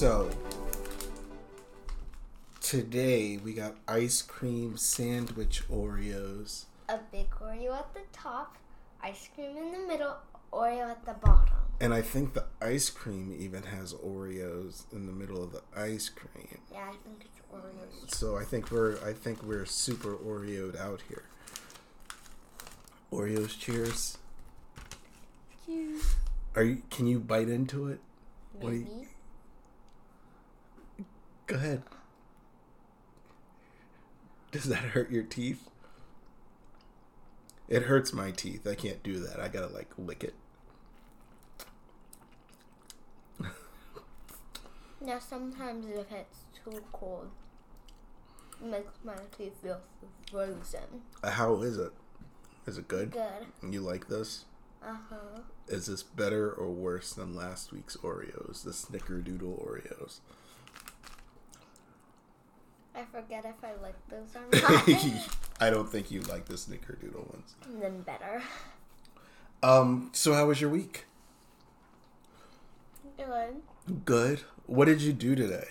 So today we got ice cream sandwich Oreos. A big Oreo at the top, ice cream in the middle, Oreo at the bottom. And I think the ice cream even has Oreos in the middle of the ice cream. Yeah, I think it's Oreos. So I think we're I think we're super Oreoed out here. Oreos cheers. Cheers. Are you can you bite into it? What do you- Maybe. Go ahead. Does that hurt your teeth? It hurts my teeth. I can't do that. I gotta like lick it. now sometimes if it's too cold, it makes my teeth feel frozen. Uh, How is it? Is it good? Good. You like this? Uh huh. Is this better or worse than last week's Oreos? The Snickerdoodle Oreos. I forget if I like those or not. I don't think you like the Snickerdoodle ones. then better. Um. So how was your week? Good. Good. What did you do today?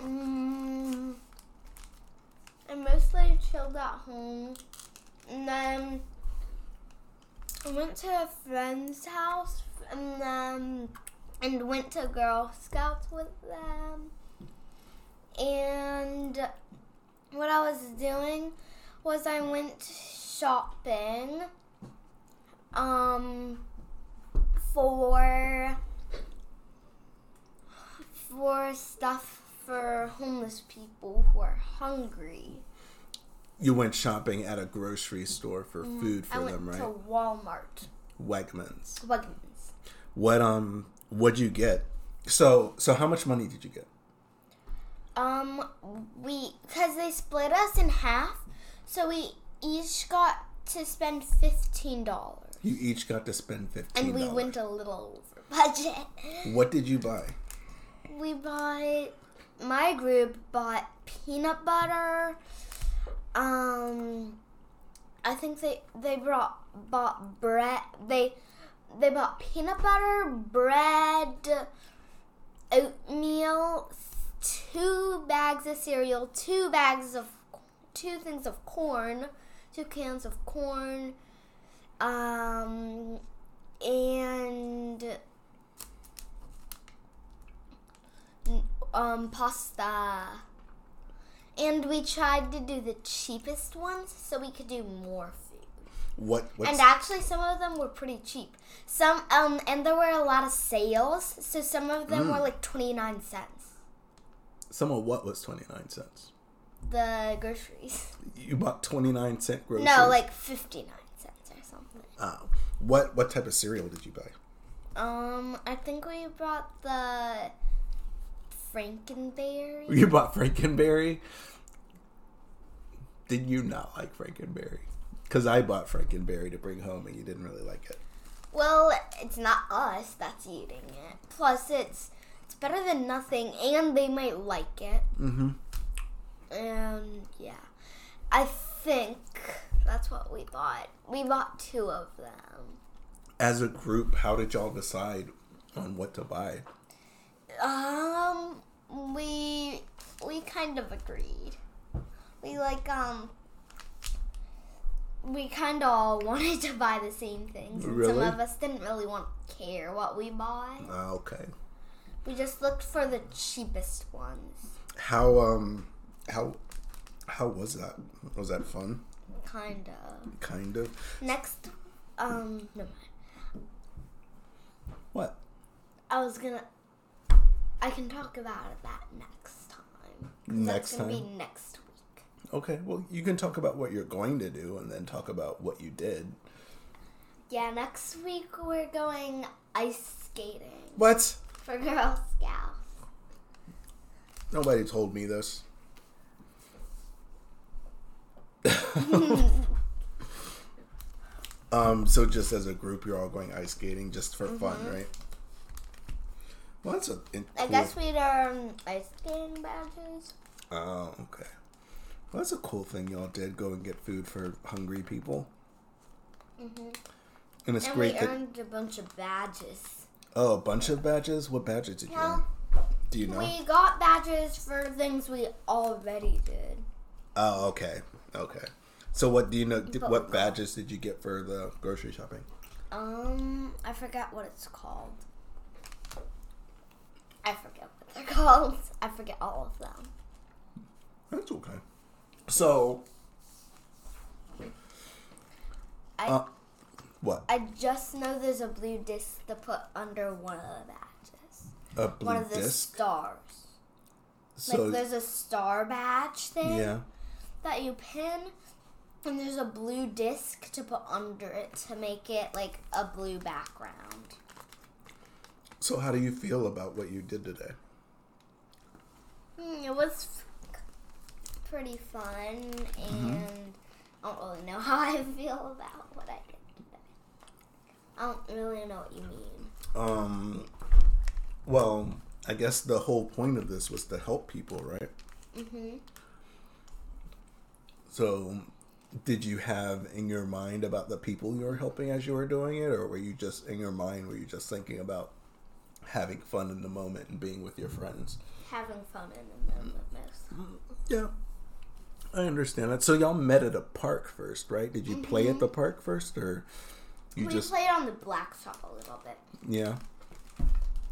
Mm, I mostly chilled at home, and then I went to a friend's house, and then and went to Girl Scouts with them. And what I was doing was I went shopping, um, for for stuff for homeless people who are hungry. You went shopping at a grocery store for food Mm, I for went them, right? to Walmart, Wegmans. Wegmans. What um what'd you get? So so how much money did you get? Um, we because they split us in half, so we each got to spend fifteen dollars, You each got to spend fifteen. and we went a little over budget. What did you buy? We bought my group bought peanut butter. Um, I think they they brought bought bread. They they bought peanut butter, bread, oatmeal, two bags of cereal, two bags of two things of corn, two cans of corn, um, and um, pasta. And we tried to do the cheapest ones so we could do more food. What And actually, some of them were pretty cheap. Some, um, and there were a lot of sales, so some of them were like twenty nine cents. Some of what was twenty nine cents? The groceries. You bought twenty nine cent groceries. No, like fifty nine cents or something. Oh. What what type of cereal did you buy? Um, I think we bought the Frankenberry. You bought Frankenberry. Did you not like Frankenberry? Because I bought Frankenberry to bring home, and you didn't really like it. Well, it's not us that's eating it. Plus, it's better than nothing, and they might like it. Mm-hmm. And yeah, I think that's what we bought. We bought two of them. As a group, how did y'all decide on what to buy? Um, we we kind of agreed. We like um. We kind of all wanted to buy the same things. Really? Some of us didn't really want to care what we bought. Ah, okay. We just looked for the cheapest ones. How um how how was that? Was that fun? Kind of. Kind of. Next, um, no mind. What? I was gonna. I can talk about that next time. Next that's gonna time? be next week. Okay. Well, you can talk about what you're going to do, and then talk about what you did. Yeah, next week we're going ice skating What? For Girl Scouts. Nobody told me this. um. So just as a group, you're all going ice skating just for fun, right? Well, that's a. I guess we'd earn ice skating badges. Oh, okay. Well, that's a cool thing y'all did. Go and get food for hungry people. And it's And great we that. earned a bunch of badges. Oh, a bunch of badges. What badges did you? Win? Do you know? We got badges for things we already did. Oh, okay, okay. So what do you know? Did, what badges did you get for the grocery shopping? Um, I forgot what it's called. I forget what they're called. I forget all of them. That's okay. So, I uh, what? I just know there's a blue disc to put under one of the badges. A blue one of the disc. stars. So like there's a star badge thing yeah. that you pin, and there's a blue disc to put under it to make it like a blue background. So how do you feel about what you did today? Hmm, it was f- pretty fun, and I don't really know how I feel about what I did. I don't really know what you mean. Um. Well, I guess the whole point of this was to help people, right? Mm-hmm. So, did you have in your mind about the people you were helping as you were doing it, or were you just in your mind were you just thinking about having fun in the moment and being with your friends? Having fun in the moment most. Yeah, I understand that. So y'all met at a park first, right? Did you play at the park first, or you we just played on the blacktop a little bit. yeah,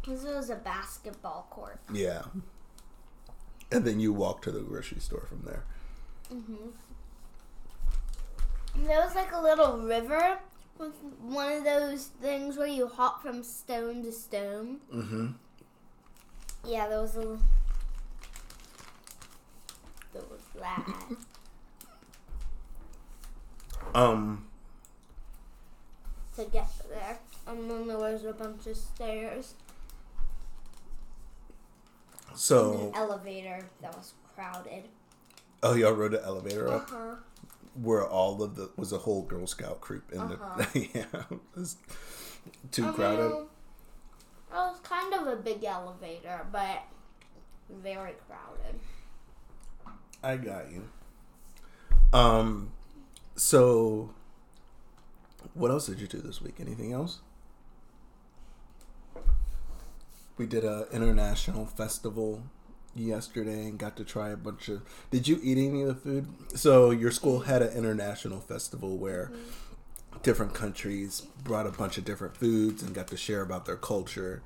Because it was a basketball court. yeah? And then you walked to the grocery store from there. hmm And there was like a little river with one of those things where you hop from stone to stone. Mm-hmm. Yeah, there was a. There was that. Um. To get there. And then there was a bunch of stairs So, an elevator that was crowded. oh, y'all rode an elevator up huh. where all of the was a whole Girl Scout troop in Uh-huh. the yeah, it was too crowded. It was kind of a big elevator, but very crowded. I got you. Um, so what else did you do this week? Anything else? We did a international festival yesterday and got to try a bunch of. Did you eat any of the food? So your school had an international festival where different countries brought a bunch of different foods and got to share about their culture.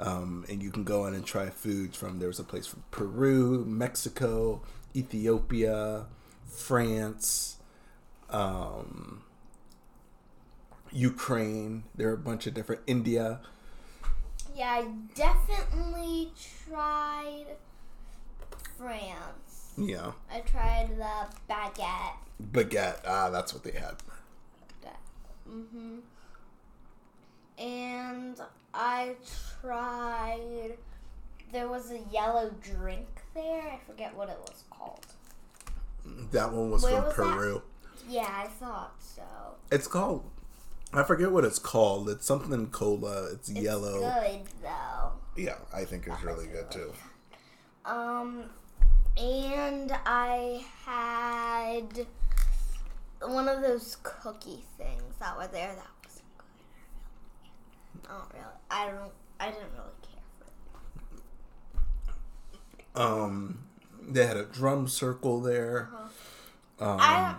Um, and you can go in and try foods from there was a place from Peru, Mexico, Ethiopia, France, um, Ukraine. There are a bunch of different India. Yeah, I definitely tried France. Yeah, I tried the baguette. baguette. Ah, that's what they had. Mm-hmm. And I tried. There was a yellow drink there. I forget what it was called. That one was Where from was that? Peru. Yeah, I thought so. It's called. I forget what it's called. It's something cola. It's, It's yellow. good though. Yeah, I think it's really good too. Um, and I had one of those cookie things that were there. That was good. I don't really. I don't. I didn't really care for it. Um, they had a drum circle there. Um, I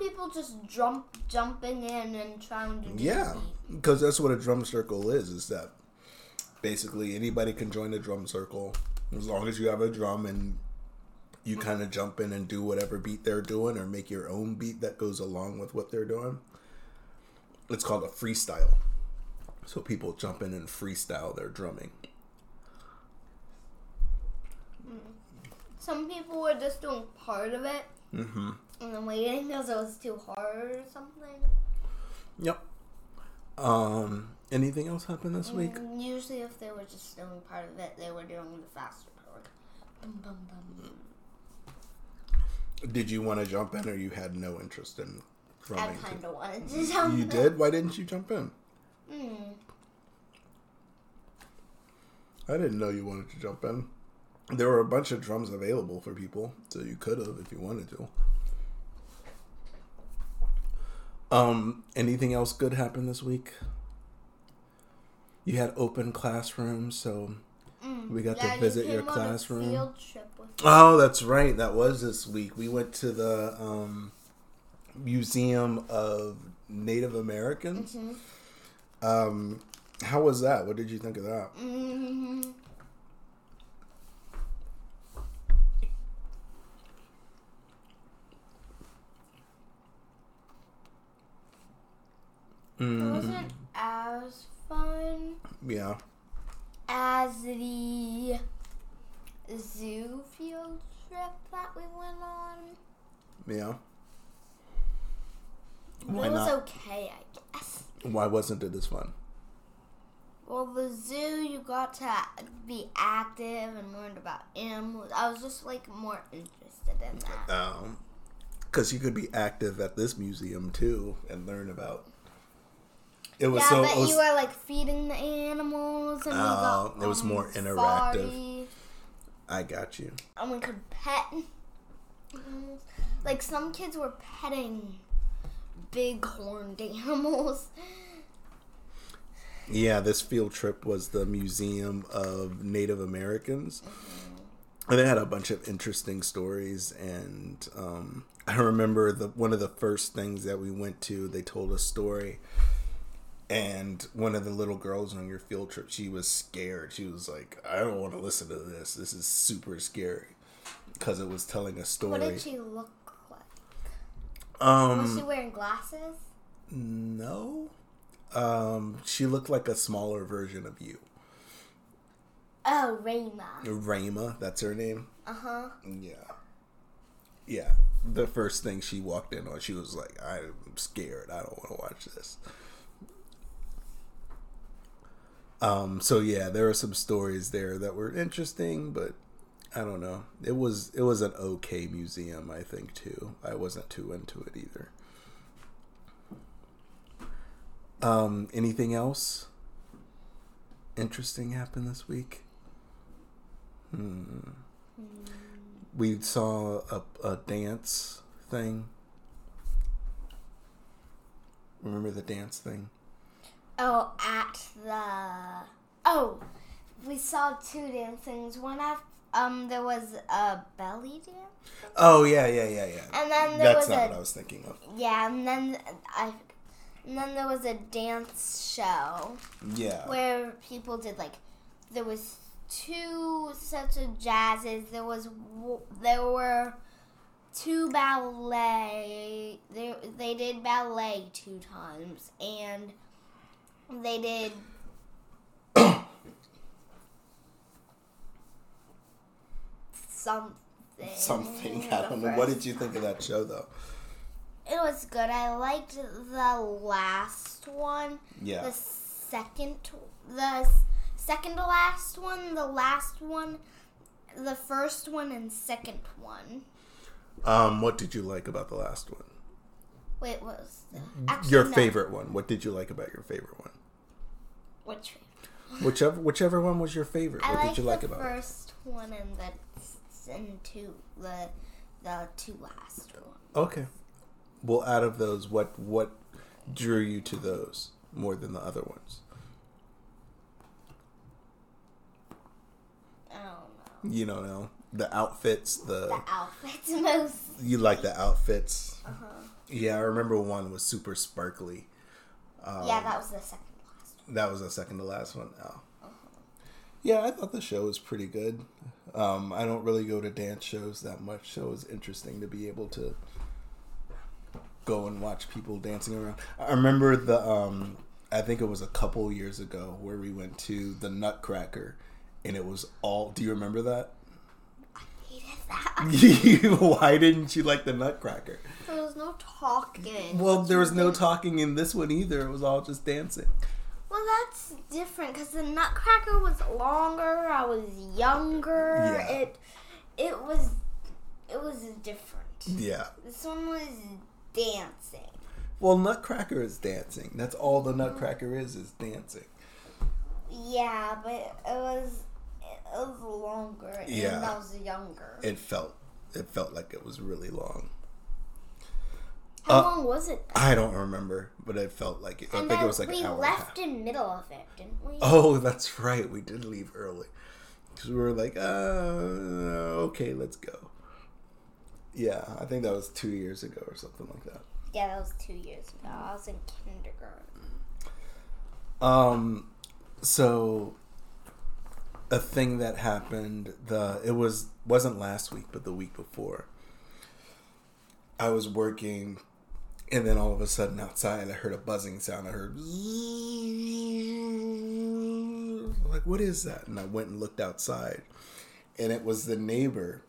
people just jump jumping in and trying to Yeah, because that's what a drum circle is. Is that basically anybody can join a drum circle as long as you have a drum and you kind of jump in and do whatever beat they're doing or make your own beat that goes along with what they're doing. It's called a freestyle. So people jump in and freestyle their drumming. Some people were just doing part of it Mm-hmm. And then waiting because it was too hard or something. Yep. Um. Anything else happen this week? And usually, if they were just doing part of it, they were doing the faster part. Bum, bum, bum. Did you want to jump in, or you had no interest in I kind of wanted to jump. You in. did. Why didn't you jump in? Hmm. I didn't know you wanted to jump in. There were a bunch of drums available for people, so you could have if you wanted to. Um, anything else good happened this week? You had open classrooms, so Mm. We got to Yeah, you visit your on a classroom. Field trip with. Oh, that's right. That was this week. We went to the um, Museum of Native Americans. Mhm. Um, how was that? What did you think of that? It wasn't as fun yeah. as the zoo field trip that we went on. Yeah. Why it was not? okay, I guess. Why wasn't it as fun? Well, the zoo, you got to be active and learn about animals. I was just like more interested in that. Um, because you could be active at this museum too and learn about. It was yeah, so. but was, you were like feeding the animals, and we got Oh, it was um, more interactive. safari, I got you. and we could pet. animals. Like some kids were petting big horned animals. Yeah, this field trip was the Museum of Native Americans. And they had a bunch of interesting stories, and um, I remember the one of the first things that we went to. They told a story, and one of the little girls on your field trip, she was scared. She was like, "I don't want to listen to this. This is super scary," because it was telling a story. What did she look like? um, Was she wearing glasses? no, um, she looked like a smaller version of you. Oh, Rayma. Rayma, that's her name. Uh huh. Yeah. Yeah. The first thing she walked in on, she was like, I'm scared. I don't want to watch this. Um, so yeah, there are some stories there that were interesting, but I don't know. It was it was an okay museum, I think too. I wasn't too into it either. Um, anything else interesting happened this week? Hmm we saw a, a dance thing. Remember the dance thing? Oh, at the oh, we saw two dancings. One after um, there was a belly dance, Oh yeah, yeah, yeah, yeah. and then there That's was not a what I was thinking of. yeah, and then I, and then there was a dance show Yeah. where people did like there was two sets of jazzes. There was there were two ballet. They they did ballet two times, and they did. Something. Something. I don't know. What did you think of that show though? It was good. I liked the last one. Yeah. The second, the second to last one, the last one, the first one, and second one. Um, what did you like about the last one? Wait, what was the, actually, your no. favorite one. What did you like about your favorite one? Which Whichever whichever one was your favorite. I What did you like about it? first one and the and two the the two last ones. Okay. Well, out of those, what what drew you to those more than the other ones? I don't know. You don't know the outfits. The, The outfits most. you like the outfits. Uh-huh. Yeah, I remember one was super sparkly. Um, yeah, that was the second. That was the second to last one. Oh. Yeah, I thought the show was pretty good. Um, I don't really go to dance shows that much, so it was interesting to be able to go and watch people dancing around. I remember the, um, I think it was a couple years ago where we went to the Nutcracker, and it was all. Do you remember that? Hated that. Why didn't you like the Nutcracker? There was no talking. Well, there was no talking in this one either. It was all just dancing. Well, that's different because the Nutcracker was longer. I was younger. Yeah. It it was it was different. Yeah. This one was dancing. Well, Nutcracker is dancing. That's all the Nutcracker is is dancing. Yeah, but it was it was longer Yeah. and I was younger. It felt it felt like it was really long. How Uh, long was it? I don't remember, but it felt like it. I and think it was like we an hour. left in middle of it, didn't we? Oh, that's right. We did leave early because we were like, uh, okay, let's go. Yeah, I think that was two years ago or something like that. Yeah, that was two years ago. I was in kindergarten. Um, so a thing that happened the it was wasn't last week, but the week before. I was working, and then all of a sudden outside, I heard a buzzing sound. I heard like, what is that? And I went and looked outside, and it was the neighbor.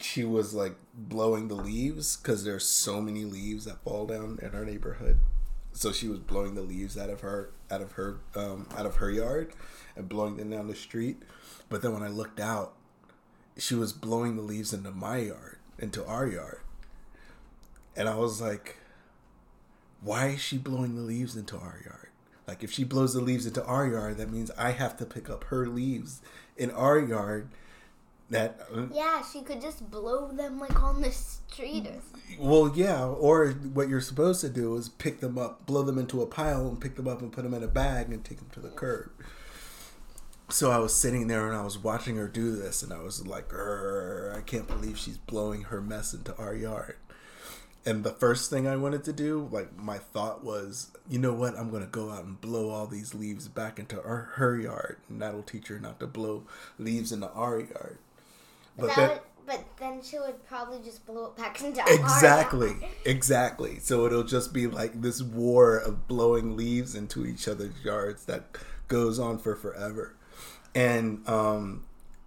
She was like blowing the leaves because there's so many leaves that fall down in our neighborhood so she was blowing the leaves out of her out of her um, out of her yard and blowing them down the street but then when i looked out she was blowing the leaves into my yard into our yard and i was like why is she blowing the leaves into our yard like if she blows the leaves into our yard that means i have to pick up her leaves in our yard that uh, Yeah, she could just blow them like on the street or something. Well, yeah, or what you're supposed to do is pick them up, blow them into a pile, and pick them up and put them in a bag and take them to the curb. So I was sitting there and I was watching her do this, and I was like, I can't believe she's blowing her mess into our yard. And the first thing I wanted to do, like my thought was, you know what? I'm gonna go out and blow all these leaves back into our, her yard, and that'll teach her not to blow leaves into our yard. But, But that then, would, but then she would probably just blow it back into our yard. exactly. Exactly. So it'll just be like this war of blowing leaves into each other's yards that goes on for forever. And um,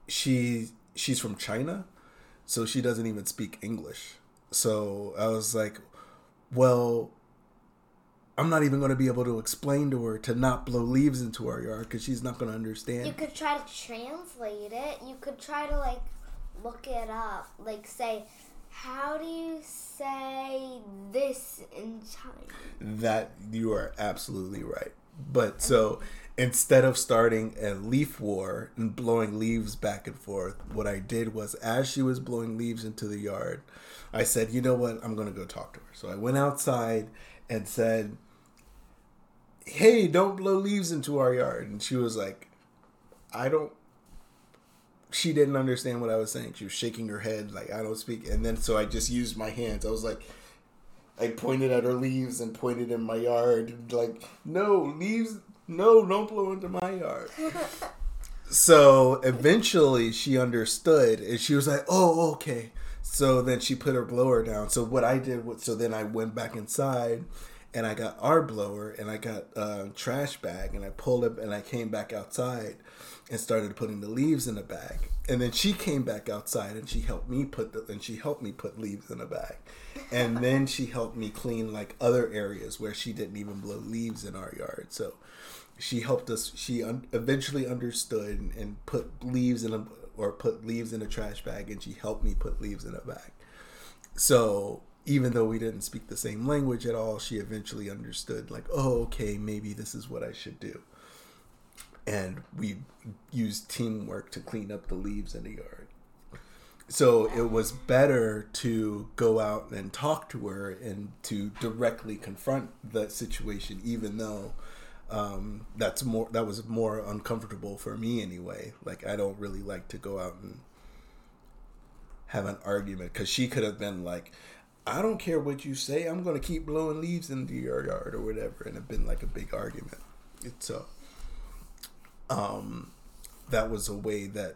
she she's from China, so she doesn't even speak English. So I was like, well, I'm not even going to be able to explain to her to not blow leaves into our yard because she's not going to understand. You could try to translate it. You could try to like look it up. Like say, how do you say this in Chinese? That you are absolutely right. But so instead of starting a leaf war and blowing leaves back and forth, what I did was as she was blowing leaves into the yard, I said, you know what, I'm going to go talk to her. So I went outside and said, hey, don't blow leaves into our yard. And she was like, I don't. She didn't understand what I was saying. She was shaking her head like I don't speak. And then so I just used my hands. I was like, I pointed at her leaves and pointed in my yard, like, no leaves, no, don't blow into my yard. so eventually, she understood, and she was like, "Oh, okay." So then she put her blower down. So what I did was, so then I went back inside, and I got our blower, and I got a trash bag, and I pulled it, and I came back outside, and started putting the leaves in the bag. And then she came back outside, and she helped me put the, and she helped me put leaves in a bag and then she helped me clean like other areas where she didn't even blow leaves in our yard so she helped us she un- eventually understood and, and put leaves in a or put leaves in a trash bag and she helped me put leaves in a bag. So even though we didn't speak the same language at all she eventually understood like oh okay maybe this is what i should do. And we used teamwork to clean up the leaves in the yard. So it was better to go out and talk to her and to directly confront the situation even though um, that's more that was more uncomfortable for me anyway like i don't really like to go out and have an argument because she could have been like i don't care what you say i'm going to keep blowing leaves into your yard or whatever and it been like a big argument it's so um that was a way that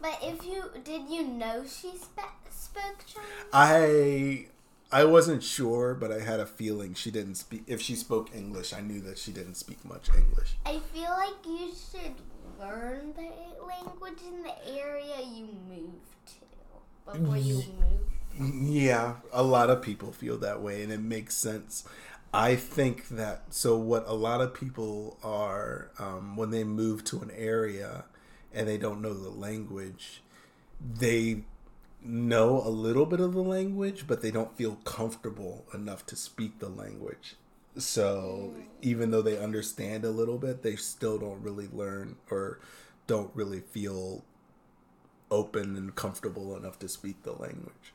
But if you did, you know she spe- spoke Chinese. I I wasn't sure, but I had a feeling she didn't speak. If she spoke English, I knew that she didn't speak much English. I feel like you should learn the language in the area you move to before you move. Yeah, a lot of people feel that way, and it makes sense. I think that so. What a lot of people are um, when they move to an area and they don't know the language, they know a little bit of the language, but they don't feel comfortable enough to speak the language. So even though they understand a little bit, they still don't really learn or don't really feel open and comfortable enough to speak the language.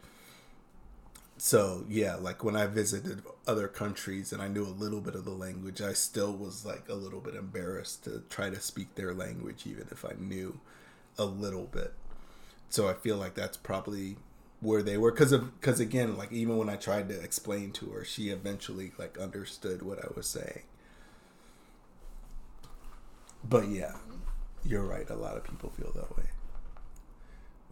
so yeah, like when I visited other countries and I knew a little bit of the language, I still was like a little bit embarrassed to try to speak their language, even if I knew a little bit. So I feel like that's probably where they were because of because again, like even when I tried to explain to her, she eventually like understood what I was saying. But yeah, you're right. A lot of people feel that way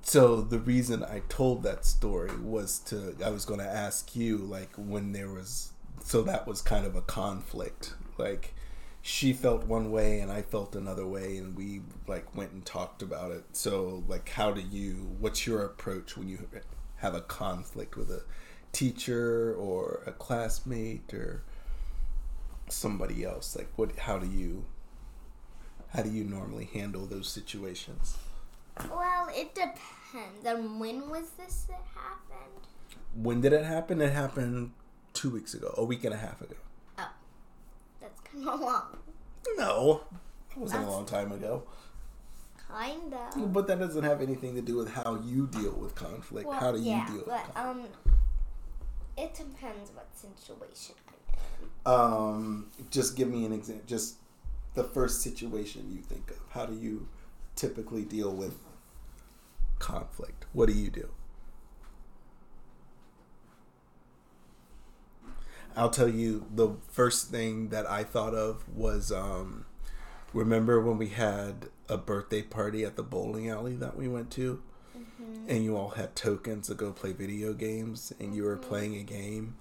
so the reason I told that story was to I was going to ask you like when there was so that was kind of a conflict like she felt one way and I felt another way and we like went and talked about it so like how do you what's your approach when you have a conflict with a teacher or a classmate or somebody else like what how do you how do you normally handle those situations well, it depends. And when was this that happened? When did it happen? It happened two weeks ago, a week and a half ago. Oh, that's kind of long. No, it wasn't that's a long time ago. Kind of. But that doesn't have anything to do with how you deal with conflict. Well, how do yeah, you deal but, with conflict? Um, it depends what situation I'm in. Um, just give me an example. Just the first situation you think of. How do you typically deal with conflict? What do you do? I'll tell you the first thing that I thought of was um, remember when we had a birthday party at the bowling alley that we went to? Mm-hmm. And you all had tokens to go play video games, and you were mm-hmm. playing a game,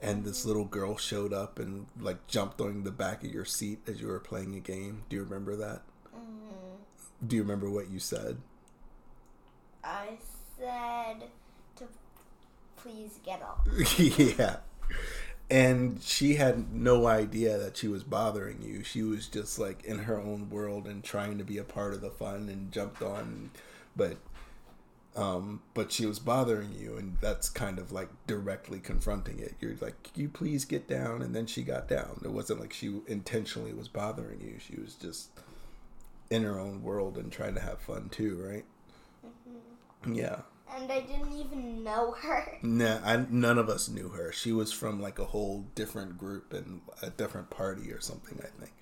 and this little girl showed up and like jumped on the back of your seat as you were playing a game. Do you remember that? Mm-hmm. Do you remember what you said? I said to please get off. yeah. And she had no idea that she was bothering you. She was just like in her own world and trying to be a part of the fun and jumped on but um but she was bothering you and that's kind of like directly confronting it. You're like, "Can you please get down?" and then she got down. It wasn't like she intentionally was bothering you. She was just in her own world and trying to have fun too, right? Yeah. And I didn't even know her. Nah, I, none of us knew her. She was from like a whole different group and a different party or something, I think.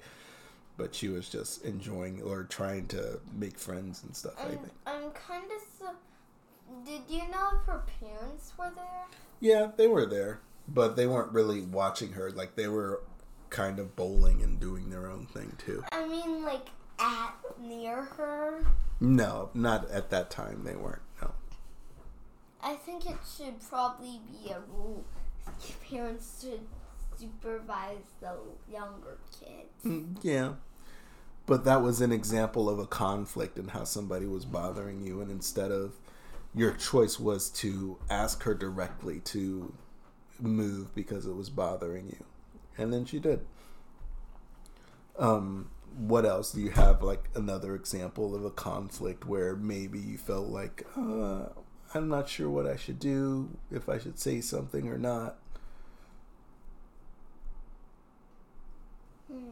But she was just enjoying or trying to make friends and stuff. I'm, I think. I'm kind of. Su- Did you know if her parents were there? Yeah, they were there, but they weren't really watching her. Like they were kind of bowling and doing their own thing too. I mean, like at near her. No, not at that time. They weren't. I think it should probably be a rule. Parents should supervise the younger kids. Mm, yeah. But that was an example of a conflict and how somebody was bothering you, and instead of your choice was to ask her directly to move because it was bothering you, and then she did. Um, what else do you have? Like another example of a conflict where maybe you felt like, uh, I'm not sure what I should do, if I should say something or not. Hmm.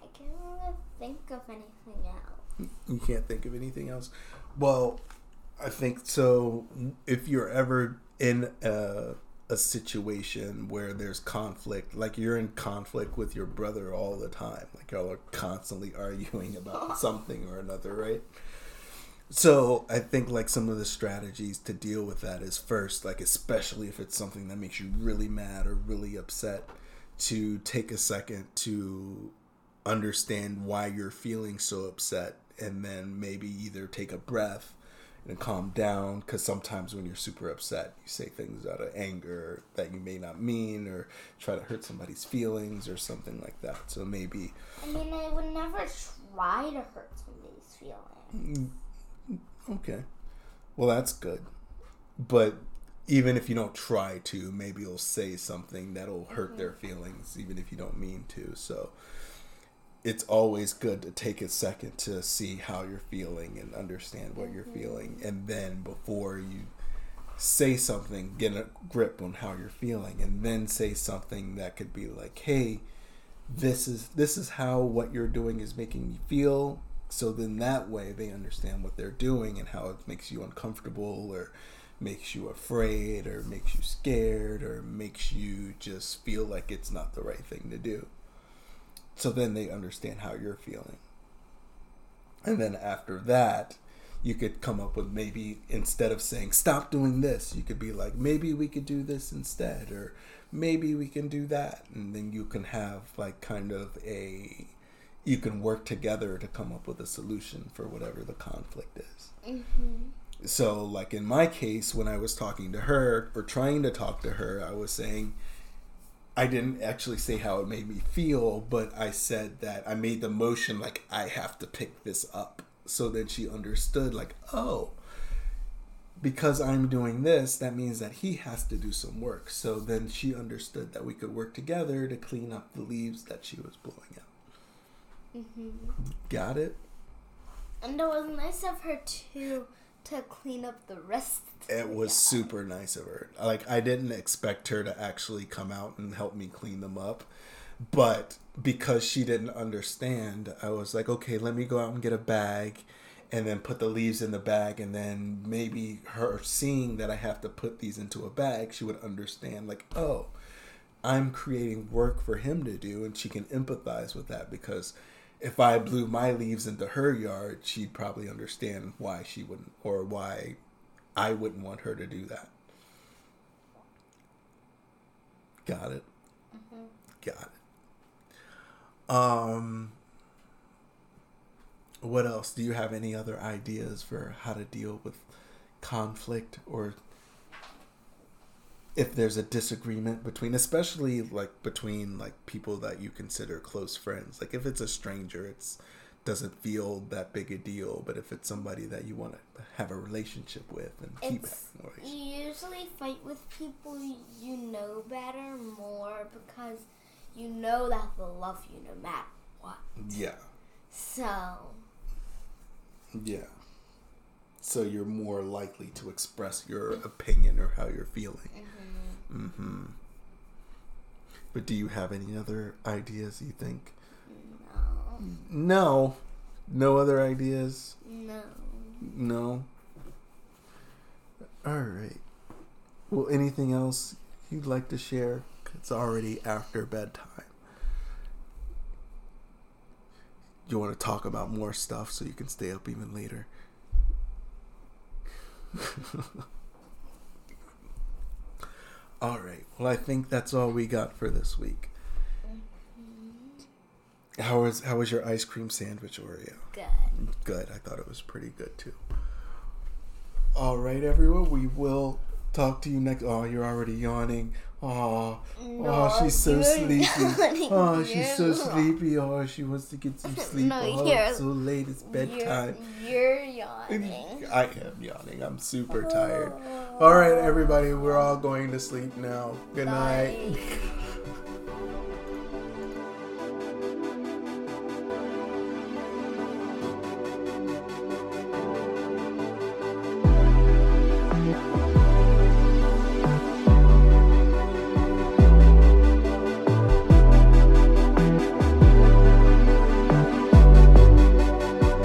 I can't really think of anything else. You can't think of anything else? Well, I think so. If you're ever in a, a situation where there's conflict, like you're in conflict with your brother all the time, like y'all are constantly arguing about something or another, right? So I think like some of the strategies to deal with that is first, like especially if it's something that makes you really mad or really upset, to take a second to understand why you're feeling so upset and then maybe either take a breath and calm down because sometimes when you're super upset you say things out of anger that you may not mean or try to hurt somebody's feelings or something like that. So maybe i mean i would never try to hurt somebody's feelings. Mm, Okay. Well, that's good. But even if you don't try to, maybe you'll say something that'll hurt mm-hmm. their feelings, even if you don't mean to. So it's always good to take a second to see how you're feeling and understand what mm-hmm. you're feeling. And then before you say something, get a grip on how you're feeling. And then say something that could be like, hey, this is this is how what you're doing is making me feel so then that way they understand what they're doing and how it makes you uncomfortable or makes you afraid or makes you scared or makes you just feel like it's not the right thing to do. So then they understand how you're feeling. And then after that, you could come up with maybe instead of saying stop doing this, you could be like maybe we could do this instead or maybe we can do that and then you can have like kind of a you can work together to come up with a solution for whatever the conflict is. Mm-hmm. So, like in my case, when I was talking to her or trying to talk to her, I was saying, I didn't actually say how it made me feel, but I said that I made the motion like I have to pick this up. So then she understood, like, oh, because I'm doing this, that means that he has to do some work. So then she understood that we could work together to clean up the leaves that she was blowing out. Mm-hmm. Got it? And it was nice of her to to clean up the rest. It was super nice of her. Like I didn't expect her to actually come out and help me clean them up, but because she didn't understand, I was like, okay, let me go out and get a bag and then put the leaves in the bag and then maybe her seeing that I have to put these into a bag, she would understand like, "Oh, I'm creating work for him to do," and she can empathize with that because if I blew my leaves into her yard, she'd probably understand why she wouldn't or why I wouldn't want her to do that. Got it. Mm-hmm. Got it. Um what else? Do you have any other ideas for how to deal with conflict or if there's a disagreement between especially like between like people that you consider close friends. Like if it's a stranger it's doesn't feel that big a deal but if it's somebody that you want to have a relationship with and keep having you usually fight with people you know better more because you know that they'll love you no matter what. Yeah. So. Yeah. So you're more likely to express your opinion or how you're feeling. Mm-hmm. Mm-hmm. but do you have any other ideas you think? No. No. No other ideas? No. No? All right well anything else you'd like to share? It's already after bedtime. You want to talk about more stuff so you can stay up even later. all right. Well, I think that's all we got for this week. Mm-hmm. How was how was your ice cream sandwich, Oreo? Good. Good. I thought it was pretty good too. All right, everyone. We will talk to you next. Oh, you're already yawning. Oh, no, oh, she's so sleepy. Oh, she's so sleepy. Oh, she wants to get some sleep. No, oh, it's so late. It's bedtime. You're, you're yawning. I am yawning. I'm super tired. All right, everybody. We're all going to sleep now. Good Bye. night.